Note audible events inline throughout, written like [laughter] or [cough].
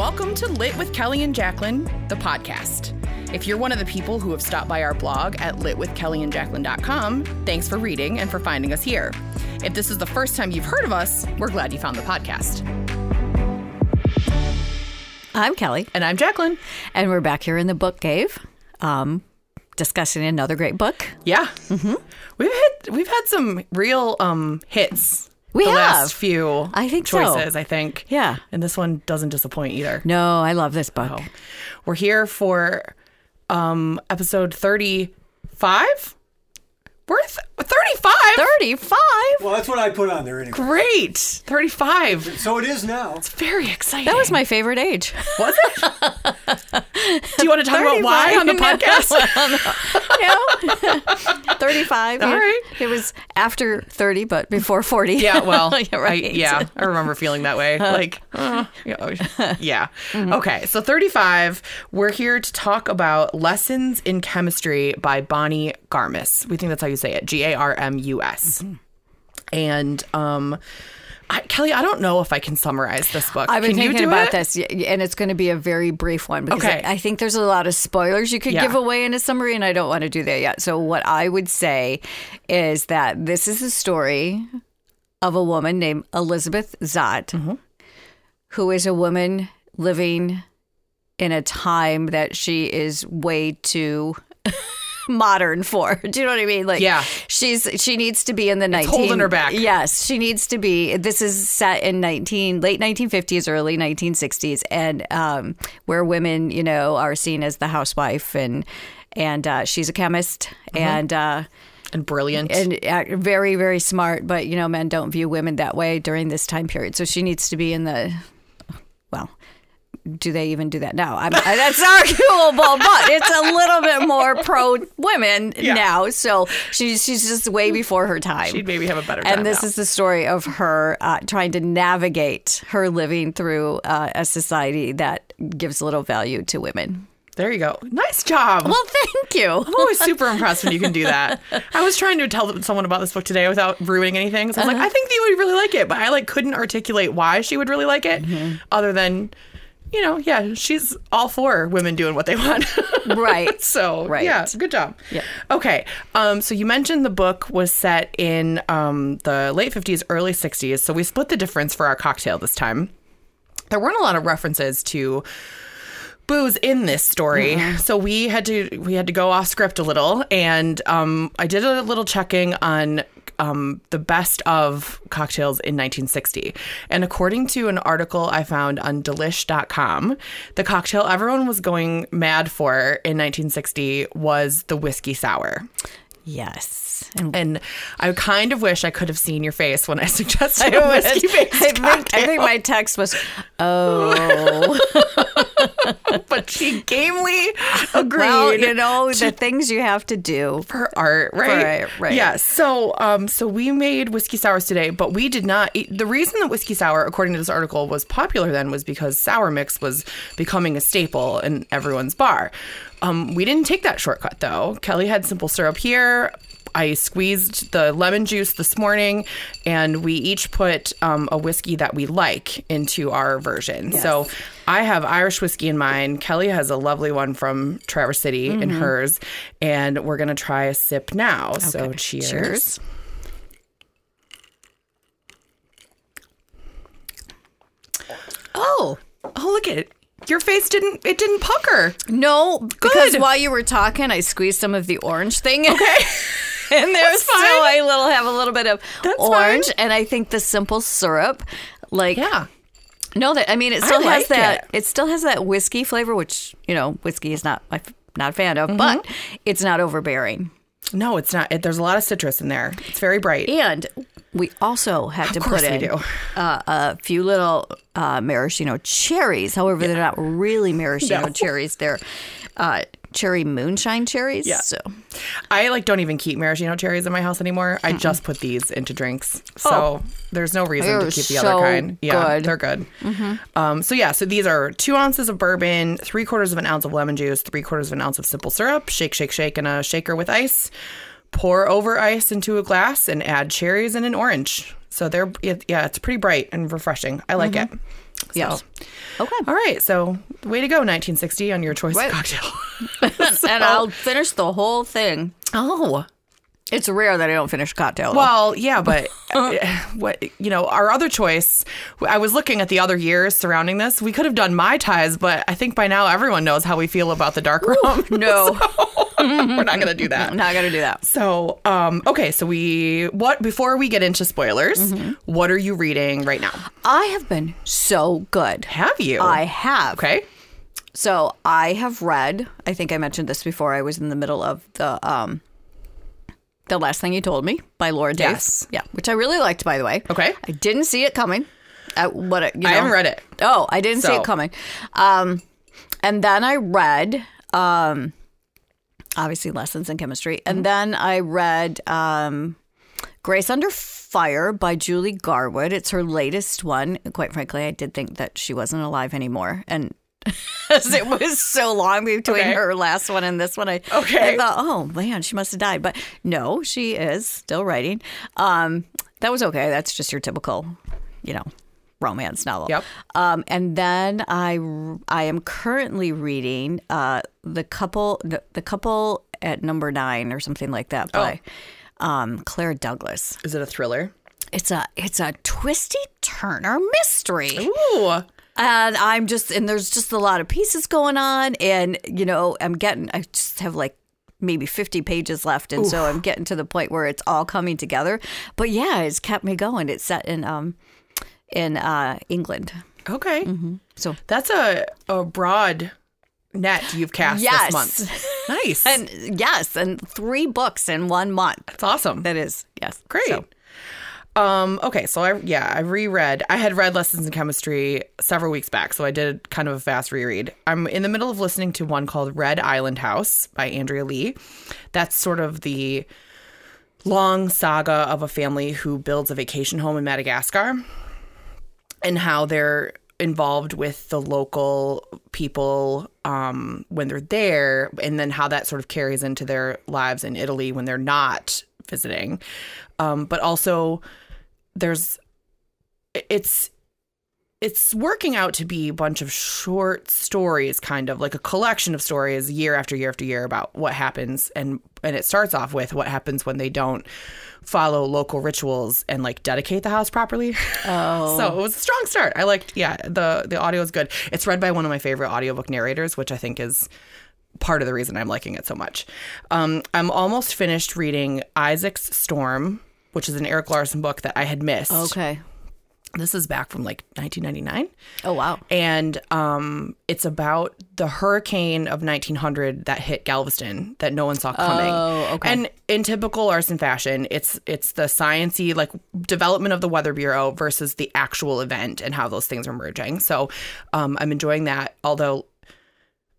Welcome to Lit with Kelly and Jacqueline, the podcast. If you're one of the people who have stopped by our blog at litwithkellyandjacqueline.com, thanks for reading and for finding us here. If this is the first time you've heard of us, we're glad you found the podcast. I'm Kelly, And I'm Jacqueline. and we're back here in the book cave, um, discussing another great book. Yeah. Mm-hmm. We've had we've had some real um hits. We the have. last few I think so. choices, I think. Yeah. And this one doesn't disappoint either. No, I love this book. Oh. We're here for um episode 35. We're th- 35. 35? Well, that's what I put on there anyway. Great. 35. So it is now. It's very exciting. That was my favorite age. Was it? [laughs] Do you want to talk about why on the 35? [laughs] podcast? [laughs] no. 35. All yeah. It was after 30, but before 40. Yeah, well, Yeah, right. I, yeah, I remember feeling that way. Uh, like, uh, uh yeah. Oh, yeah. Mm-hmm. Okay, so 35, we're here to talk about Lessons in Chemistry by Bonnie Garmus. We think that's how you say it G A R M U S. And, um, I, Kelly, I don't know if I can summarize this book. I've been Can thinking about it? this, and it's going to be a very brief one because Okay. I I think there's a lot of spoilers you could Yeah. give away in a summary, and I don't want to do that yet. So, what I would say is that this is the story of a woman named Elizabeth Zott, Mm-hmm. who is a woman living in a time that she is way too. [laughs] modern for [laughs] do you know what i mean like Yeah. she's she needs to be in the 19 holding her back. Yes, she needs to be. This is set in nineteen late nineteen fifties, early nineteen sixties, and um, where women, you know, are seen as the housewife, and and uh, she's a chemist, and uh, And brilliant. and uh, very very smart. But you know, men don't view women that way during this time period. So she needs to be in the well. Do they even do that now? I'm, [laughs] that's arguable, but it's a little bit more pro women [laughs] Yeah. now. So she's she's just way before her time. She'd maybe have a better time. And this now. is the story of her uh, trying to navigate her living through uh, a society that gives little value to women. There you go. Nice job. Well, thank you. I'm always super impressed when you can do that. [laughs] I was trying to tell someone about this book today without ruining anything. So I was like, I think you would really like it, but I like couldn't articulate why she would really like it, other than, you know, yeah, she's all for women doing what they want. [laughs] Right. so Right. yeah, good job. Yeah. Okay. Um, so you mentioned the book was set in um, the late 50s, early 60s. So we split the difference for our cocktail this time. There weren't a lot of references to booze in this story so we had to we had to go off script a little and um, i did a little checking on um, the best of cocktails in 1960 and according to an article i found on delish.com the cocktail everyone was going mad for in 1960 was the whiskey sour. Yes. And and i kind of wish i could have seen your face when i [laughs] suggested I, a whiskey based I think I think my text was, [laughs] oh, [laughs] [laughs] but she gamely [laughs] agreed well, you know the things you have to do. for art, right? art, right. Yeah. So, um, so we made whiskey sours today, but we did not. Eat, the reason that whiskey sour, according to this article, was popular then was because sour mix was becoming a staple in everyone's bar. Um, we didn't take that shortcut though. Kelly had simple syrup here. I squeezed the lemon juice this morning, and we each put um, a whiskey that we like into our version. So I have Irish whiskey in mine. Kelly has a lovely one from Traverse City in hers, and we're gonna try a sip now. So cheers. Cheers. Oh. Oh, look at it. Your face didn't it didn't pucker. No, because while you were talking, I squeezed some of the orange thing. Okay. [laughs] [laughs] and there's fine. still a little have a little bit of That's orange, fine. and I think the simple syrup, like Yeah. no, that I mean, it still like has that. it. It. still has that whiskey flavor, which you know, whiskey is not I'm not a fan Mm-hmm. of, but it's not overbearing. No, it's not. It, there's a lot of citrus in there. It's very bright. And we also had to put in do. uh, a few little uh, maraschino cherries. However, they're not really [laughs] maraschino No. cherries. They're uh, cherry moonshine cherries. Yeah. So I like don't even keep maraschino cherries in my house anymore. I just put these into drinks. So Oh. there's no reason They're to keep the so other kind. Yeah, good. they're good. Um, so yeah, so these are two ounces of bourbon, three quarters of an ounce of lemon juice, three quarters of an ounce of simple syrup. Shake, shake, shake in a shaker with ice. Pour over ice into a glass and add cherries and an orange. So they're yeah, it's pretty bright and refreshing. I like it. Yes. Okay. All right, so way to go, 1960, on your choice Right. of cocktail. [laughs] [laughs] and I'll finish the whole thing. oh, It's rare that I don't finish a cocktail. well, yeah, but [laughs] [laughs] what you know, our other choice. I was looking at the other years surrounding this. We could have done mai tais, but I think by now everyone knows how we feel about the dark rum. [laughs] no, We're not going to do that. I'm not gonna do that. So, um, okay, so we what before we get into spoilers, what are you reading right now? I have been so good. Have you? I have. Okay. So I have read. I think I mentioned this before. I was in the middle of the um, the last thing you told me by Laura Daves. Yes. Yeah, which I really liked, by the way. Okay. I didn't see it coming. I, what it- you I know. haven't read it. Oh, I didn't see it coming. Um, and then I read, um, obviously, lessons in chemistry, Mm-hmm. and then I read um, Grace Under Fire by Julie Garwood. It's her latest one. Quite frankly, I did think that she wasn't alive anymore, and. As it was so long between Okay. her last one and this one, I, Okay. I thought, oh man, she must have died. But no, she is still writing. Um, that was okay. That's just your typical, you know, romance novel. Yep. Um, and then I I am currently reading uh, the couple the, the couple at number nine or something like that by um, Claire Douglas. Is it a thriller? It's a it's a twisty Turner mystery. Ooh. And I'm just, and there's just a lot of pieces going on. And, you know, I'm getting, I just have like maybe 50 pages left. And so I'm getting to the point where it's all coming together. But yeah, it's kept me going. It's set in, um, in, uh, England. Okay. So, That's a, a broad net you've cast Yes. this month. [laughs] Nice. and yes, and three books in one month. That's awesome. That is, yes. Great. So, Um, okay, so I yeah, I reread. I had read Lessons in Chemistry several weeks back, so I did kind of a fast reread. I'm in the middle of listening to one called Red Island House by Andrea Lee. That's sort of the long saga of a family who builds a vacation home in Madagascar and how they're involved with the local people um, when they're there, and then how that sort of carries into their lives in Italy when they're not visiting. Um, but also, there's it's it's working out to be a bunch of short stories kind of like a collection of stories year after year after year about what happens and and it starts off with what happens when they don't follow local rituals and like dedicate the house properly. Oh, [laughs] so it was a strong start. I liked yeah the the audio is good. It's read by one of my favorite audiobook narrators which i think is part of the reason i'm liking it so much. Um, i'm almost finished reading isaac's storm which is an eric larson book that i had missed okay. this is back from like 1999 Oh, wow. and um, it's about the hurricane of 1900 that hit Galveston that no one saw coming. Oh, okay. And in typical Larson fashion, it's it's the sciency like development of the Weather Bureau versus the actual event and how those things are merging. So um, I'm enjoying that. Although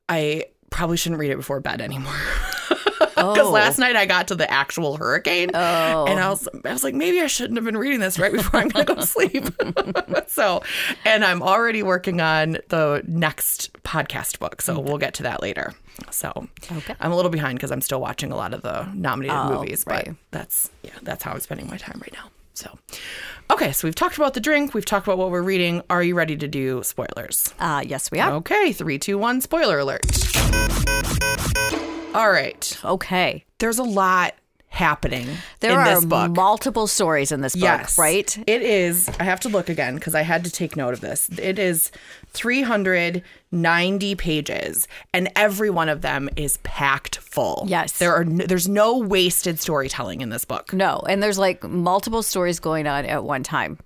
I probably shouldn't read it before bed anymore. [laughs] Because Oh. last night I got to the actual hurricane, Oh. and I was I was like, maybe I shouldn't have been reading this right before I'm gonna go to [laughs] sleep. [laughs] so, and I'm already working on the next podcast book, so we'll get to that later. So, Okay. I'm a little behind because I'm still watching a lot of the nominated Oh, movies, but right. that's yeah, that's how I'm spending my time right now. So, okay, so we've talked about the drink, we've talked about what we're reading. Are you ready to do spoilers? Uh, yes, we are. Okay, three, two, one, spoiler alert. All right. Okay. There's a lot happening There in are this book. multiple stories in this book, yes. right? It is. I have to look again because I had to take note of this. It is 390 pages, and every one of them is packed full. Yes. There are. There's no wasted storytelling in this book. No, and there's like multiple stories going on at one time.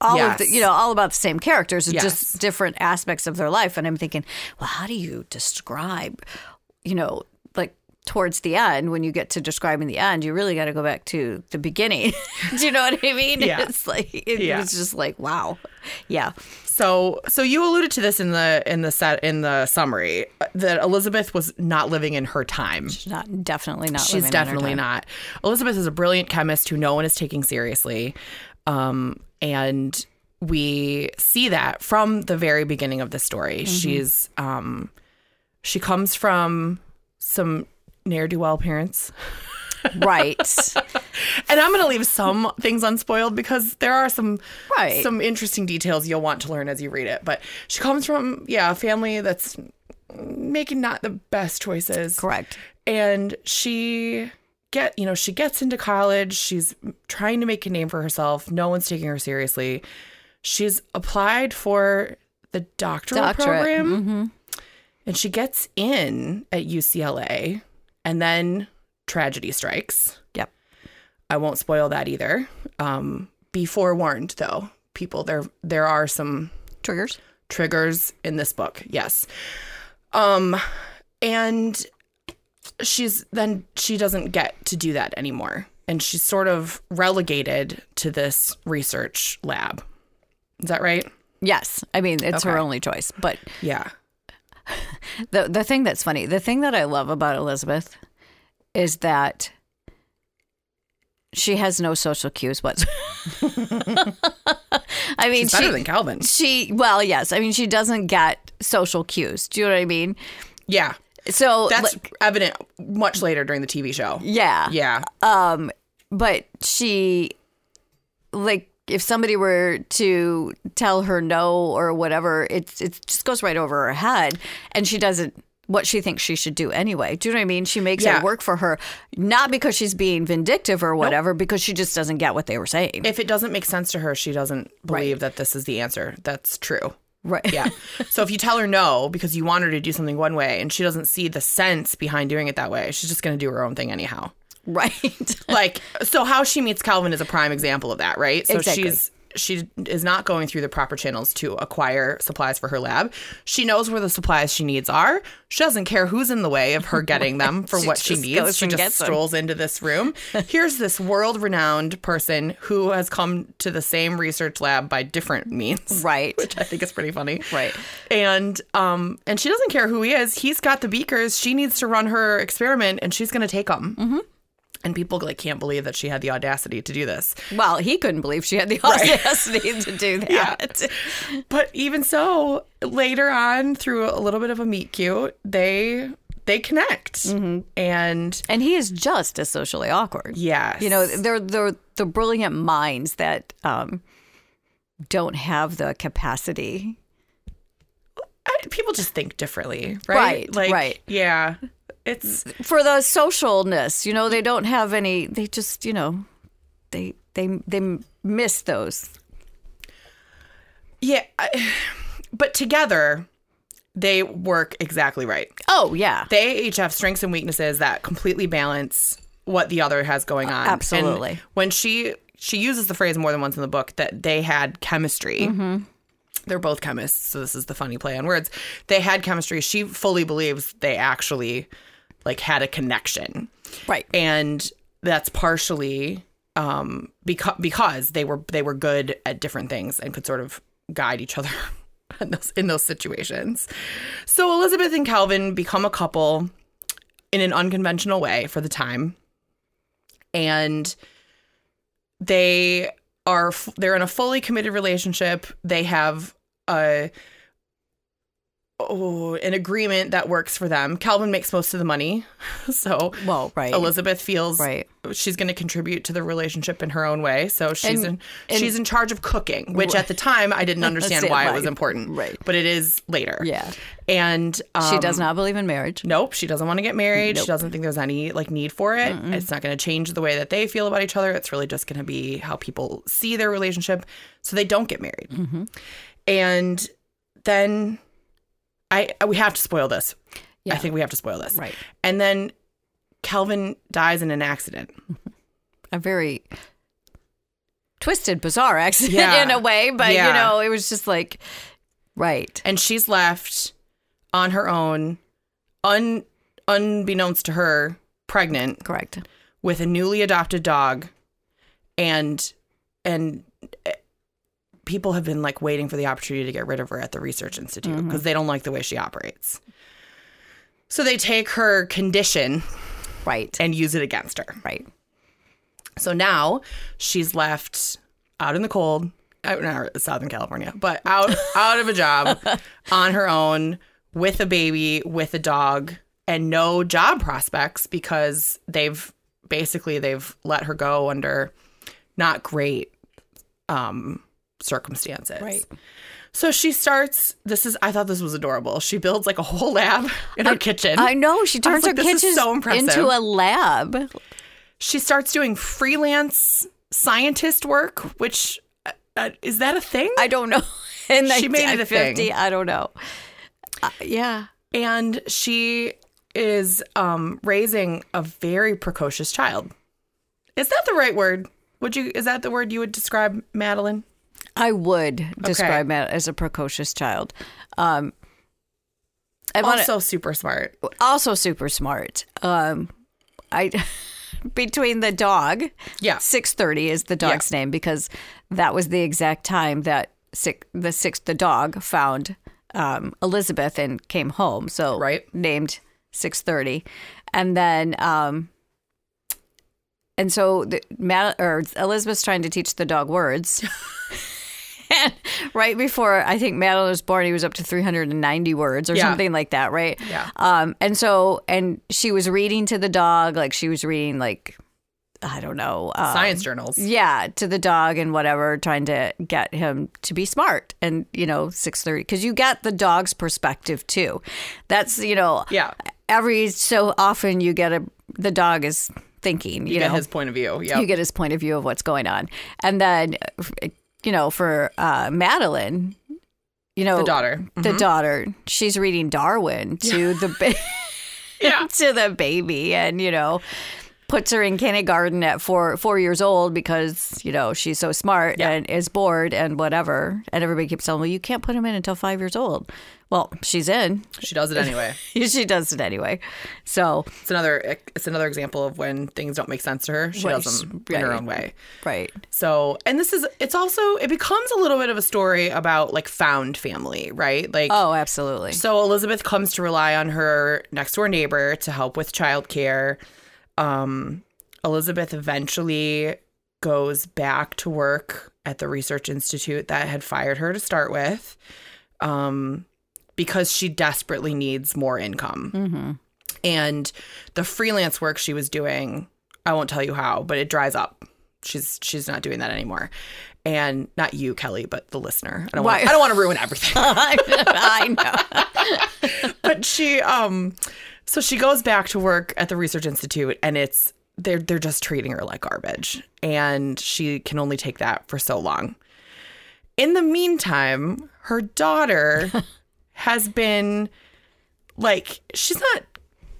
All of the, you know, all about the same characters, Yes. just different aspects of their life. And I'm thinking, well, how do you describe, you know, like towards the end when you get to describing the end, you really got to go back to the beginning. [laughs] do you know what I mean? Yeah. It's like it Yeah. was just like wow, yeah, So, so you alluded to this in the in the set in the summary uh, that Elizabeth was not living in her time. She's not definitely not. She's living in her definitely not. Elizabeth is a brilliant chemist who no one is taking seriously. Um, and we see that from the very beginning of the story. Mm-hmm. She's um, she comes from some ne'er do well parents. right. [laughs] And I'm going to leave some things unspoiled because there are some Right. some interesting details you'll want to learn as you read it. But she comes from yeah, a family that's making not the best choices. Correct. And she get, you know, she gets into college, she's trying to make a name for herself. No one's taking her seriously. She's applied for the doctoral Doctorate. program. Mm-hmm. And she gets in at UCLA and then tragedy strikes. Yep. I won't spoil that either. Um, be forewarned, though, people. There there are some Triggers. triggers in this book. Yes. Um, and she's then she doesn't get to do that anymore, and she's sort of relegated to this research lab. Is that right? Yes. I mean, it's her only choice. But Yeah. The the thing that's funny, the thing that I love about Elizabeth is that she has no social cues whatsoever. [laughs] I mean, She's better she, than Calvin. she well, yes. I mean, she doesn't get social cues. Do you know what I mean? Yeah. So That's like, evident much later during the TV show. yeah, Yeah. Um, but she, like, if somebody were to tell her no or whatever, it it just goes right over her head, and she doesn't what she thinks she should do anyway. Do you know what I mean? She makes Yeah. it work for her, not because she's being vindictive or whatever, because she just doesn't get what they were saying. if it doesn't make sense to her, she doesn't believe that this is the answer. That's true. right? Yeah. [laughs] so if you tell her no because you want her to do something one way and she doesn't see the sense behind doing it that way, she's just going to do her own thing anyhow. Right. [laughs] Like, so how she meets Calvin is a prime example of that, right? So Exactly. she's she is not going through the proper channels to acquire supplies for her lab. She knows where the supplies she needs are. She doesn't care who's in the way of her getting them [laughs] for She what she needs. She just gets them. strolls into this room. [laughs] Here's this world-renowned person who has come to the same research lab by different means right. which I think is pretty funny. Right. And um and she doesn't care who he is. He's got the beakers. She needs to run her experiment, and she's going to take them. Mm-hmm. And people like can't believe that she had the audacity to do this. Well, he couldn't believe she had the audacity to do [laughs] that. But even so, later on, through a little bit of a meet cute, they they connect, and And he is just as socially awkward. yes, You know, they're they're the brilliant minds that um, don't have the capacity. People just think differently, right? Right, like, right. Yeah, it's for the socialness. You know, they don't have any. They just, you know, they they they miss those. yeah, but together they work exactly right. Oh yeah, they each have strengths and weaknesses that completely balance what the other has going on. Absolutely. And when she she uses the phrase more than once in the book that they had chemistry. Mm-hmm. They're both chemists, so this is the funny play on words. They had chemistry. She fully believes they actually like had a connection. right. And that's partially um because because they were they were good at different things and could sort of guide each other [laughs] in those in those situations. So Elizabeth and Calvin become a couple in an unconventional way for the time. And they are f- they're in a fully committed relationship. They have a oh, an agreement that works for them. Calvin makes most of the money. [laughs] So Well, right. Elizabeth feels Right. she's going to contribute to the relationship in her own way. So she's And- in and- she's in charge of cooking, which at the time I didn't [laughs] understand why it was important. Right. But it is later. Yeah. And um, she does not believe in marriage. Nope, she doesn't want to get married. She doesn't think there's any like need for it. It's not going to change the way that they feel about each other. It's really just going to be how people see their relationship. So they don't get married. Mm-hmm. And then I we have to spoil this. Yeah. I think we have to spoil this. Right. And then Calvin dies in an accident. [laughs] A very twisted, bizarre accident Yeah. in a way, but Yeah. you know, it was just like, right. and she's left on her own, un unbeknownst to her, pregnant Correct. with a newly adopted dog, and and people have been like waiting for the opportunity to get rid of her at the research institute because they don't like the way she operates. So they take her condition Right. and use it against her. right. So now she's left out in the cold, out in Southern California, but out [laughs] out of a job on her own with a baby, with a dog, and no job prospects because they've basically they've let her go under not great um, circumstances. Right. So she starts. This is. I thought this was adorable. She builds like a whole lab [laughs] in her kitchen. I know she turns her like, is kitchen so into a lab. she starts doing freelance scientist work, which uh, uh, is that a thing? I don't know. [laughs] In She made it a 1950, thing. I don't know. Uh, yeah. and she is um, raising a very precocious child. Is that the right word? Would you? Is that the word you would describe Madeline? I would describe Mad as a precocious child. Um, I wanna- Also super smart. also super smart. Um, I [laughs] between the dog, Yeah. six thirty is the dog's name because that was the exact time that six, the six the dog found um, Elizabeth and came home. So Right. named six thirty, and then um, and so the, Mad or Elizabeth's trying to teach the dog words. [laughs] And [laughs] right before I think Madeline was born, he was up to 390 words or Yeah. something like that, right? Yeah. Um, and so, and she was reading to the dog, like she was reading, like, I don't know, um, Science journals. Yeah, to the dog and whatever, trying to get him to be smart. And, you know, 630, because you get the dog's perspective too. That's, you know, Yeah. every so often you get a, the dog is thinking, you, You get know, his point of view. Yeah. you get his point of view of what's going on. And then, you know, for uh, Madeline, you know, The daughter. Mm-hmm. the daughter, she's reading Darwin to the ba- [laughs] Yeah. [laughs] to the baby, and you know, puts her in kindergarten at four four years old because you know she's so smart Yeah. and is bored and whatever. And everybody keeps telling me you can't put him in until five years old. Well, she's in. She does it anyway. [laughs] she does it anyway. So It's another. It's another example of when things don't make sense to her. She Right, does them in her own way. right, So, and this is. It's also. It becomes a little bit of a story about like found family, right? Like. oh, absolutely. So Elizabeth comes to rely on her next door neighbor to help with childcare. Um, Elizabeth eventually goes back to work at the research institute that had fired her to start with, um, because she desperately needs more income. And the freelance work she was doing, I won't tell you how, but it dries up. She's she's not doing that anymore. And not you, Kelly, but the listener. I don't want I don't want to ruin everything [laughs] I know. [laughs] but she um so she goes back to work at the research institute and it's they're they're just treating her like garbage. And she can only take that for so long. In the meantime her daughter [laughs] has been like she's not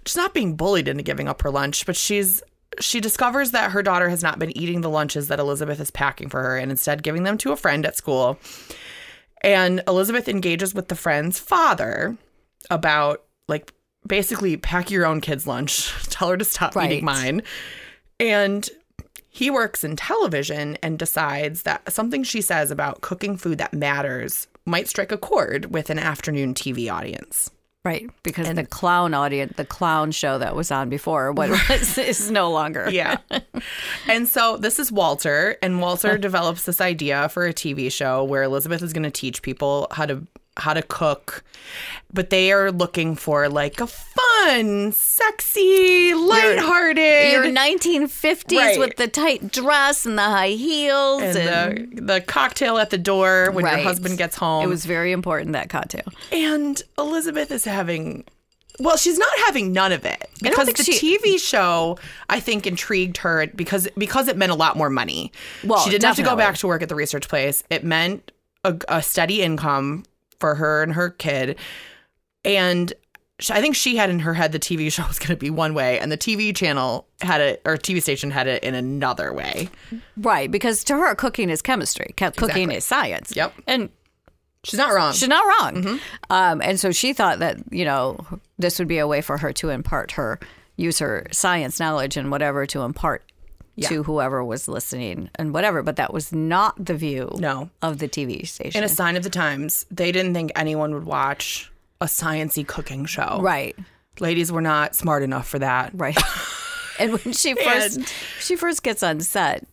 she's not being bullied into giving up her lunch but she's she discovers that her daughter has not been eating the lunches that Elizabeth is packing for her and instead giving them to a friend at school. And Elizabeth engages with the friend's father about like basically pack your own kid's lunch, [laughs] tell her to stop Right. eating mine. And he works in television and decides that something she says about cooking food that matters might strike a chord with an afternoon TV audience. Right, because the clown audience, the clown show that was on before, what was [laughs] is no longer. [laughs] Yeah. and so this is Walter, and Walter develops this idea for a TV show where Elizabeth is going to teach people how to how to cook, but they are looking for like a fun, sexy, lighthearted Your 1950s Right. with the tight dress and the high heels, and, and the the cocktail at the door when your husband gets home. it was very important that cocktail. and Elizabeth is having well, she's not having none of it because the she- TV show I think intrigued her because because it meant a lot more money. Well, she didn't have to go back to work at the research place. It meant a, a steady income for her and her kid, and I think she had in her head the TV show [laughs] was going to be one way, and the TV channel had it or TV station had it in another way. Right, because to her, cooking is chemistry. Cooking Exactly. is science. Yep. and She's not wrong. she's not wrong. Mm-hmm. Um, and so she thought that you know this would be a way for her to impart her use her science knowledge and whatever to impart to whoever was listening and whatever. But that was not the view No. of the TV station. in a sign of the times, they didn't think anyone would watch a sciency cooking show. right. Ladies were not smart enough for that. Right. [laughs] and when she first And- she first gets on set,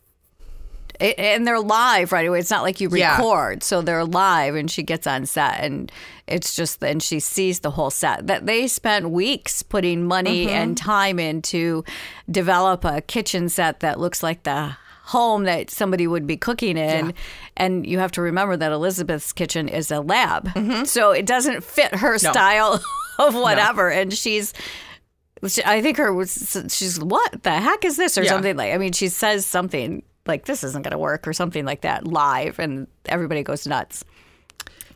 and they're live right away. It's not like you Yeah. record, so they're live, and she gets on set, and it's just and she sees the whole set. That they spent weeks putting money Mm-hmm. and time into develop a kitchen set that looks like the home that somebody would be cooking in and you have to remember that elizabeth's kitchen is a lab Mm-hmm. so it doesn't fit her style [laughs] of whatever and she's she- I think her was she's what the heck is this or Yeah. something like I mean she says something like this isn't going to work or something like that live and everybody goes nuts.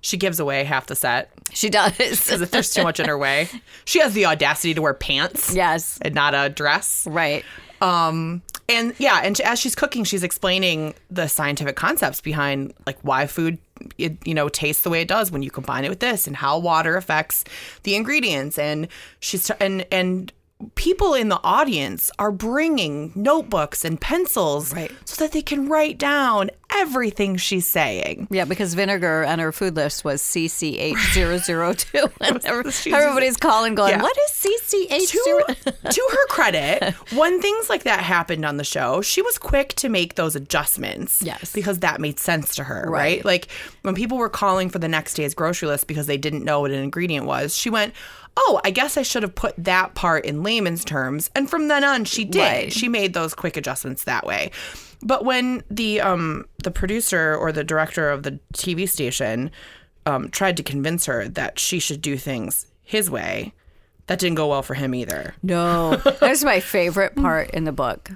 She gives away half the set She does. because if there's too much in her way, [laughs] she has the audacity to wear pants yes. and not a dress. Right. Um, and yeah, and as she's cooking, she's explaining the scientific concepts behind like why food, it, you know, tastes the way it does when you combine it with this, and how water affects the ingredients. And she's and and people in the audience are bringing notebooks and pencils, Right. so that they can write down everything she's saying. Yeah, because vinegar on her food list was CCH002. And [laughs] everybody's calling going, Yeah. what is to, CCH0? to her credit, [laughs] when things like that happened on the show, she was quick to make those adjustments. Yes. Because that made sense to her, right? Right. Like when people were calling for the next day's grocery list because they didn't know what an ingredient was, she went, Oh, I guess I should have put that part in layman's terms. And from then on, she did. Right. She made those quick adjustments that way. But when the um the producer or the director of the TV station um tried to convince her that she should do things his way, that didn't go well for him either. No. [laughs] That's my favorite part in the book.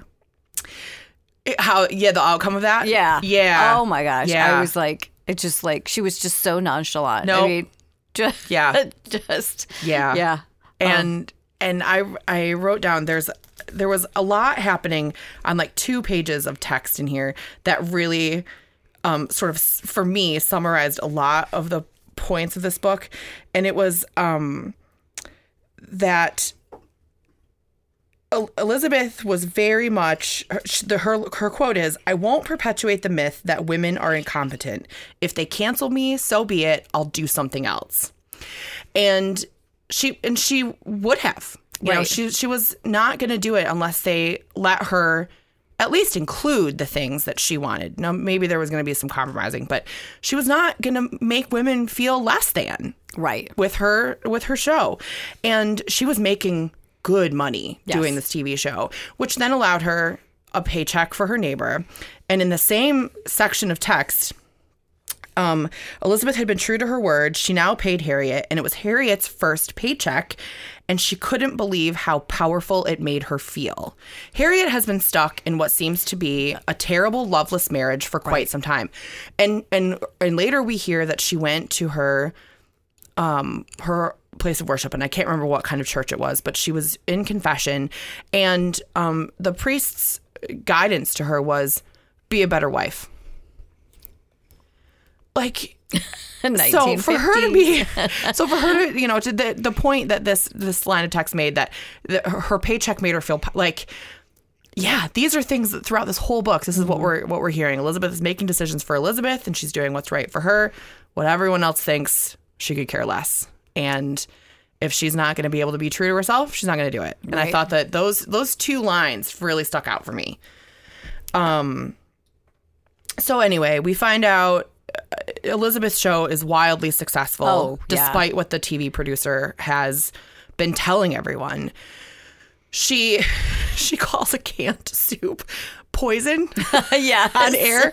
How yeah, the outcome of that? Yeah. Yeah. Oh my gosh. Yeah. I was like, it just like, she was just so nonchalant. Nope. I mean, just, Yeah. [laughs] just, Yeah. yeah. and and I I wrote down there's there was a lot happening on like two pages of text in here that really um sort of for me summarized a lot of the points of this book and it was um that Elizabeth was very much her, the, her her quote is I won't perpetuate the myth that women are incompetent. If they cancel me, so be it. I'll do something else. And she and she would have. You know, she she was not going to do it unless they let her at least include the things that she wanted. Now maybe there was going to be some compromising, but she was not going to make women feel less than Right. with her with her show and she was making good money Yes. doing this TV show which then allowed her a paycheck for her neighbor and in the same section of text um, Elizabeth had been true to her word. She now paid Harriet, and it was Harriet's first paycheck, and she couldn't believe how powerful it made her feel. Harriet has been stuck in what seems to be a terrible, loveless marriage for quite some time, and and and later we hear that she went to her um her place of worship and I can't remember what kind of church it was but she was in confession and um the priest's guidance to her was be a better wife. Like [laughs] so for her to be [laughs] so for her to you know to the the point that this this line of text made that, that her her paycheck made her feel like yeah these are things that throughout this whole book this is what we're what we're hearing. Elizabeth is making decisions for elizabeth and she's doing what's right for her. What everyone else thinks she could care less and if she's not going to be able to be true to herself she's not going to do it and i thought that those those two lines really stuck out for me um so anyway we find out uh, Elizabeth's show is wildly successful Oh, yeah. despite what the TV producer has been telling everyone. She [laughs] she calls a canned soup poison [laughs] yeah. on air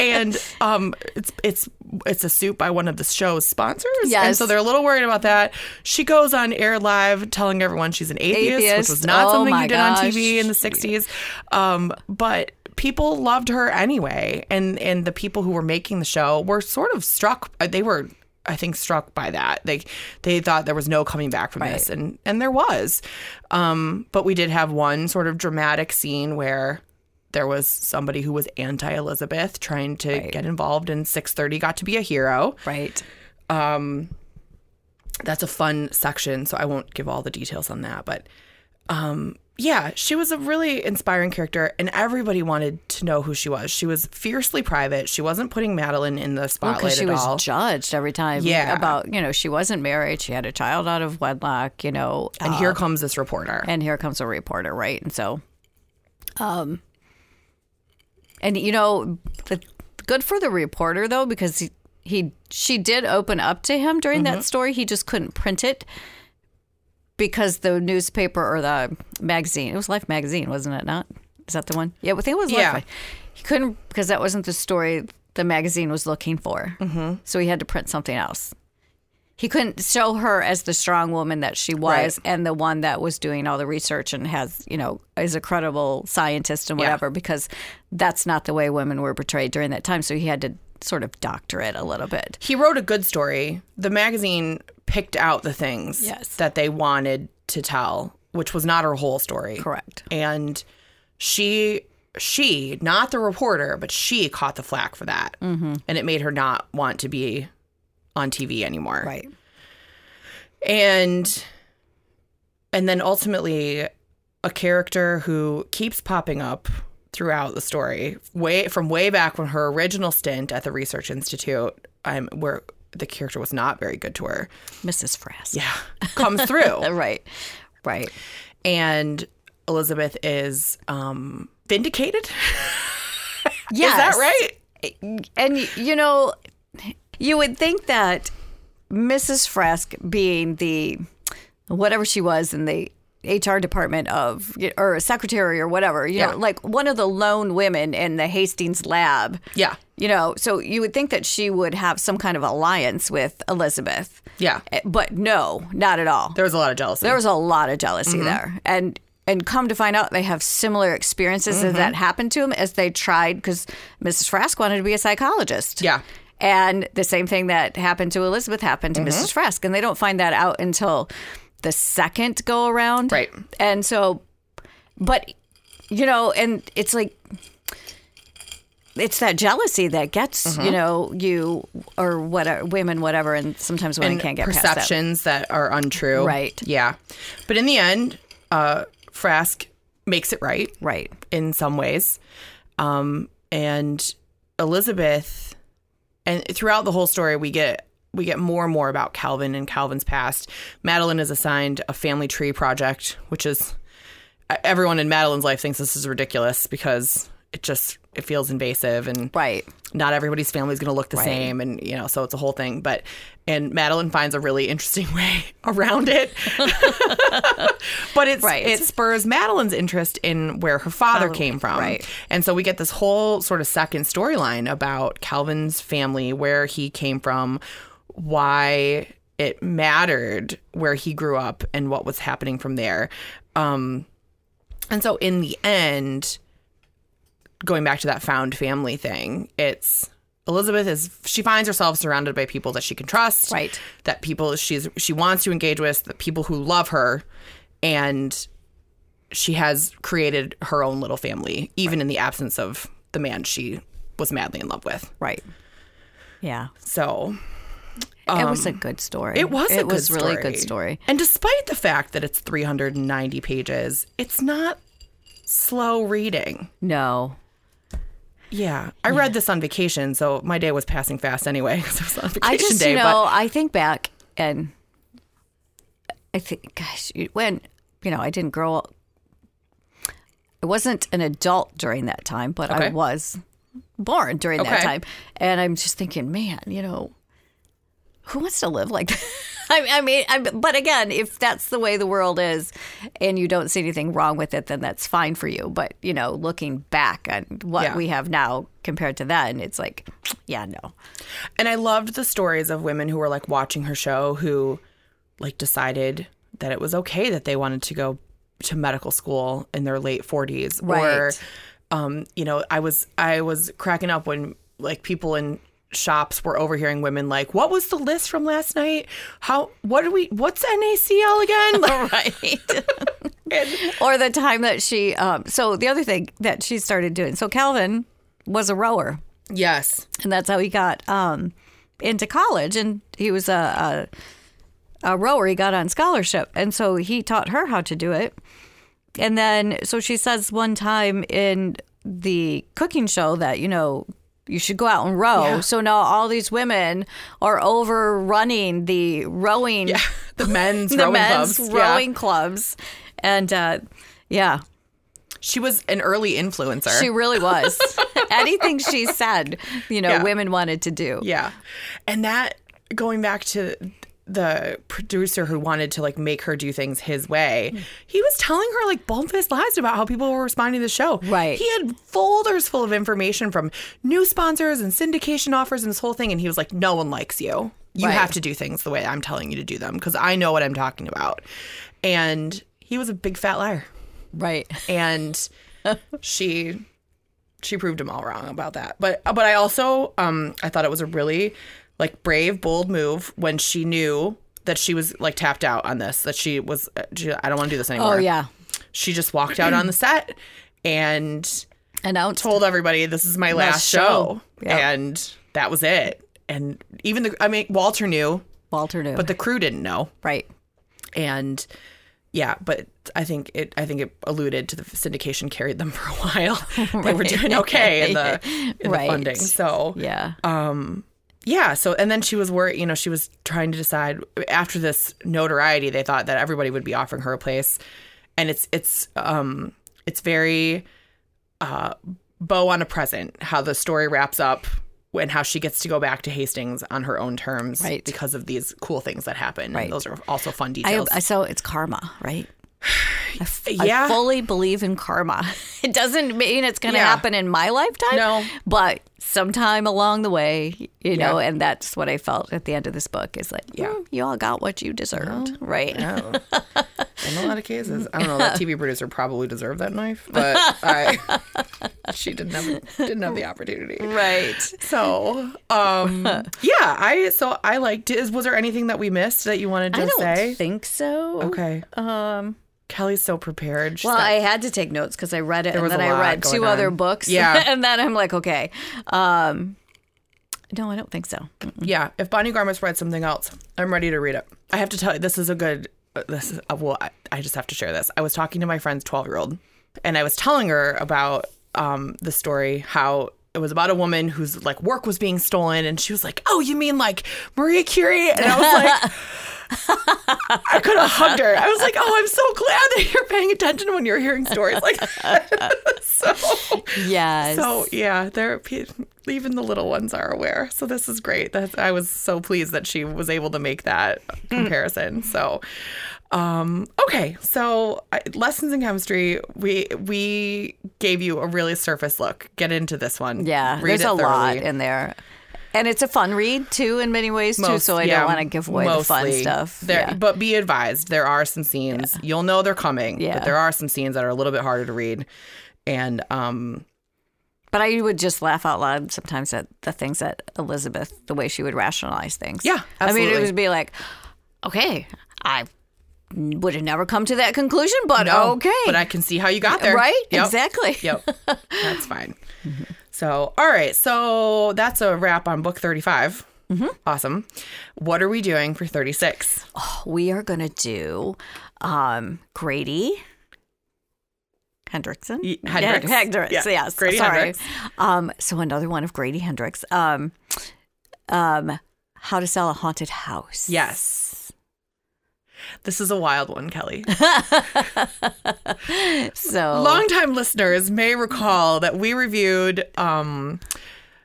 and um it's it's it's a suit by one of the show's sponsors and so they're a little worried about that. She goes on air live telling everyone she's an atheist, which was not Oh something you did on tv in the 60s um but people loved her anyway and and the people who were making the show were sort of struck uh, they were I think struck by that. They they thought there was no coming back from this, and and there was. Um, but we did have one sort of dramatic scene where there was somebody who was anti Elizabeth trying to Right. get involved, and six thirty got to be a hero. Right. That's a fun section, so I won't give all the details on that. But um, yeah, she was a really inspiring character, and everybody wanted to know who she was. She was fiercely private. She wasn't putting Madeline in the spotlight Because she at was all. judged every time. Yeah. About, you know, she wasn't married. She had a child out of wedlock, you know. and uh, here comes this reporter. and here comes a reporter, right? And so, um, And you know, the, good for the reporter though, because he, he she did open up to him during Mm-hmm. that story. He just couldn't print it because the newspaper or the magazine. It was Life magazine, wasn't it? Not is that the one? Yeah, I think it was Life. Yeah. He couldn't because that wasn't the story the magazine was looking for. Mm-hmm. So he had to print something else. He couldn't show her as the strong woman that she was Right. and the one that was doing all the research and has, you know, is a credible scientist and Yeah. whatever because that's not the way women were portrayed during that time. So he had to sort of doctor it a little bit. He wrote a good story. The magazine picked out the things Yes. that they wanted to tell, which was not her whole story. Correct. And she she, not the reporter, but she caught the flack for that. Mm-hmm. And it made her not want to be on TV anymore. Right. and and then ultimately a character who keeps popping up throughout the story way from way back when her original stint at the research institute um, where the character was not very good to her Mrs. Frask. yeah comes through [laughs] Right. Right. and elizabeth is um vindicated Yes. [laughs] is that right And you know, you would think that Mrs. Frask, being the whatever she was in the HR department of or a secretary or whatever, you Yeah. know, like one of the lone women in the Hastings lab. yeah You know, so you would think that she would have some kind of alliance with Elizabeth. yeah Eh, But no, not at all. there was a lot of jealousy There was a lot of jealousy mm-hmm. there, and and come to find out, they have similar experiences as that mm-hmm. happened to them as they tried because Mrs. Frask wanted to be a psychologist. Yeah. and the same thing that happened to Elizabeth happened to mm-hmm. Mrs. Frask, and they don't find that out until the second go around. Right. and so, but you know, and it's like. It's that jealousy that gets you know you or whatever women whatever and sometimes women and can't get past that. perceptions that. are untrue. Right. Yeah. But in the end, uh, Frask makes it right right in some ways. Um, and Elizabeth, and throughout the whole story, we get we get more and more about Calvin and Calvin's past. Madeline is assigned a family tree project, which is everyone in Madeline's life thinks this is ridiculous because it just it feels invasive and right not everybody's family is going to look the same and you know so it's a whole thing but and madeline finds a really interesting [laughs] way around it [laughs] but it's Right. it spurs madeline's interest in where her father Oh, came from right. and so we get this whole sort of second storyline about calvin's family where he came from why it mattered where he grew up and what was happening from there um and so in the end going back to that found family thing, it's Elizabeth is she finds herself surrounded by people that she can trust, Right. That people she's she wants to engage with, the people who love her, and she has created her own little family, even in the absence of the man she was madly in love with. Right. Yeah. So it was a good story. Um, it was a It was really story. good story. And despite the fact that it's 390 pages, it's not slow reading. No. Yeah, I read this on vacation, so my day was passing fast anyway [laughs] because it was on vacation I just day. you know I think back and I think gosh you- when you know I didn't grow up. I wasn't an adult during that time, but I was born during that time, and I'm just thinking, man, you know, who wants to live like that? [laughs] I, I mean, I, but again, if that's the way the world is, and you don't see anything wrong with it, then that's fine for you. But you know, looking back on what Yeah. we have now compared to then, it's like, [sniffs] yeah, no, And I loved the stories of women who were like watching her show who like decided that it was okay that they wanted to go to medical school in their late 40s or um you know I was I was cracking up when like people in shops were overhearing women like what was the list from last night? How what do we what's NaCl again? [laughs] Right. [laughs] or the time that she um so the other thing that she started doing so calvin was a rower. Yes. And that's how he got um into college. And he was a, a a rower. He got on scholarship. And so he taught her how to do it. And then so she says one time in the cooking show that you know you should go out and row Yeah. so now all these women are overrunning the rowing [laughs] the men's the rowing men's clubs Yeah. rowing clubs and uh yeah She was an early influencer. She really was. [laughs] Anything she said, you know, Yeah. women wanted to do. Yeah. And that going back to the producer who wanted to like make her do things his way, he was telling her like bald-faced lies about how people were responding to the show. Right. He had folders full of information from new sponsors and syndication offers and this whole thing. And he was like, no one likes you. You Right. have to do things the way I'm telling you to do them because I know what I'm talking about. And he was a big fat liar. Right. And [laughs] she she proved him all wrong about that. But but I also um I thought it was a really like brave, bold move when she knew that she was like tapped out on this. That she was uh, she, I don't want to do this anymore. Oh yeah. She just walked out on the set and Announced. told everybody this is my last show. show, Yeah. and that was it. And even the I mean Walter knew, Walter knew. but the crew didn't know right. and yeah but i think it i think it alluded to the syndication carried them [laughs] for a while they were doing okay in the [laughs] in Right. the funding so Yeah. Yeah so and then she was worried you know she was trying to decide after this notoriety they thought that everybody would be offering her a place and it's it's um it's very uh bow on a present how the story wraps up and how she gets to go back to Hastings on her own terms Right. because of these cool things that happen. Right. Those are also fun details. I so it's karma, right? I, f- I Yeah. fully believe in karma. [laughs] It doesn't mean it's going to Yeah. happen in my lifetime. No. but sometime along the way, you know, Yeah. and that's what I felt at the end of this book is like, yeah, you all got what you deserved, right? Oh. [laughs] In a lot of cases, I don't know. That TV producer probably deserved that knife, but I, [laughs] she didn't have didn't have the opportunity. Right. So, um, yeah, I so I liked. Is was there anything that we missed that you wanted to say? I don't say? think so. okay. Um, Kelly's so prepared. She's Well, got- I had to take notes because I read it and then I read two on. other books. Yeah. [laughs] and then I'm like, okay. Um, no, I don't think so. yeah. If Bonnie Garmus read something else, I'm ready to read it. I have to tell you, this is a good. uh, This is uh, well. I, I just have to share this. I was talking to my friend's 12 year old, and I was telling her about um the story how. It was about a woman whose like work was being stolen, and she was like, "Oh, you mean like Maria Curie?" And I was like, [laughs] I could have hugged her. I was like, "Oh, I'm so glad that you're paying attention when you're hearing stories like that." [laughs] so, Yes. so yeah, they're even the little ones are aware. So this is great. That I was so pleased that she was able to make that comparison. So, um, okay, so I, lessons in chemistry. We we gave you a really surface look. Get into this one. yeah, Read there's a lot in there. And it's a fun read too, in many ways too. So I yeah, don't want to give away the fun stuff. There, yeah. But be advised, there are some scenes. You'll know they're coming. Yeah. But there are some scenes that are a little bit harder to read. And um, But I would just laugh out loud sometimes at the things that Elizabeth, the way she would rationalize things. Yeah, I mean, it would be like, okay, I would have never come to that conclusion, but no, okay. But I can see how you got there. Right? Yep. Exactly. Yep. [laughs] That's fine. So, all right. So that's a wrap on book 35. Mm-hmm. Awesome. What are we doing for 36? We are going to do um, Grady. Hendrickson? Ye- Hendrix. Hendrix, Yeah. yes. Grady Sorry. Hendrix. Um, so another one of Grady Hendrix. Um, um, how to sell a haunted house. Yes. This is a wild one, Kelly. [laughs] So Longtime listeners may recall that we reviewed um,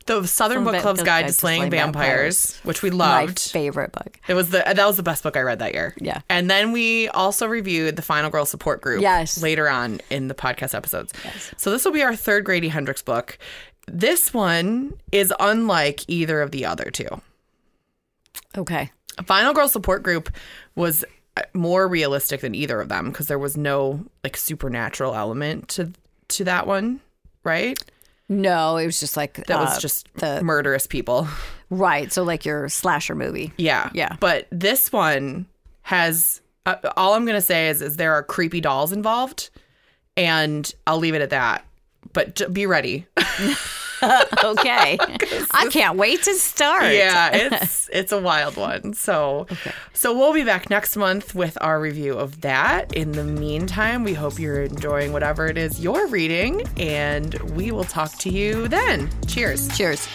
the Southern Book Club's Guide Guide to Slaying Vampires, Vampires. which we my loved. favorite book. It was the that was the best book I read that year. Yeah. And then we also reviewed the Final Girl Support Group. Yes. Later on in the podcast episodes. So this will be our third Grady Hendrix book. This one is unlike either of the other two. Okay. Final Girl Support Group was more realistic than either of them because there was no like supernatural element to to that one, right? No, it was just like That uh, was just the murderous people. right. So like your slasher movie. Yeah. Yeah. But this one has uh, all I'm going to say is is there are creepy dolls involved and I'll leave it at that. But be ready. [laughs] [laughs] Okay. [laughs] I can't wait to start. yeah, [laughs] it's it's a wild one. So so we'll be back next month with our review of that. In the meantime, we hope you're enjoying whatever it is you're reading and we will talk to you then. Cheers. Cheers.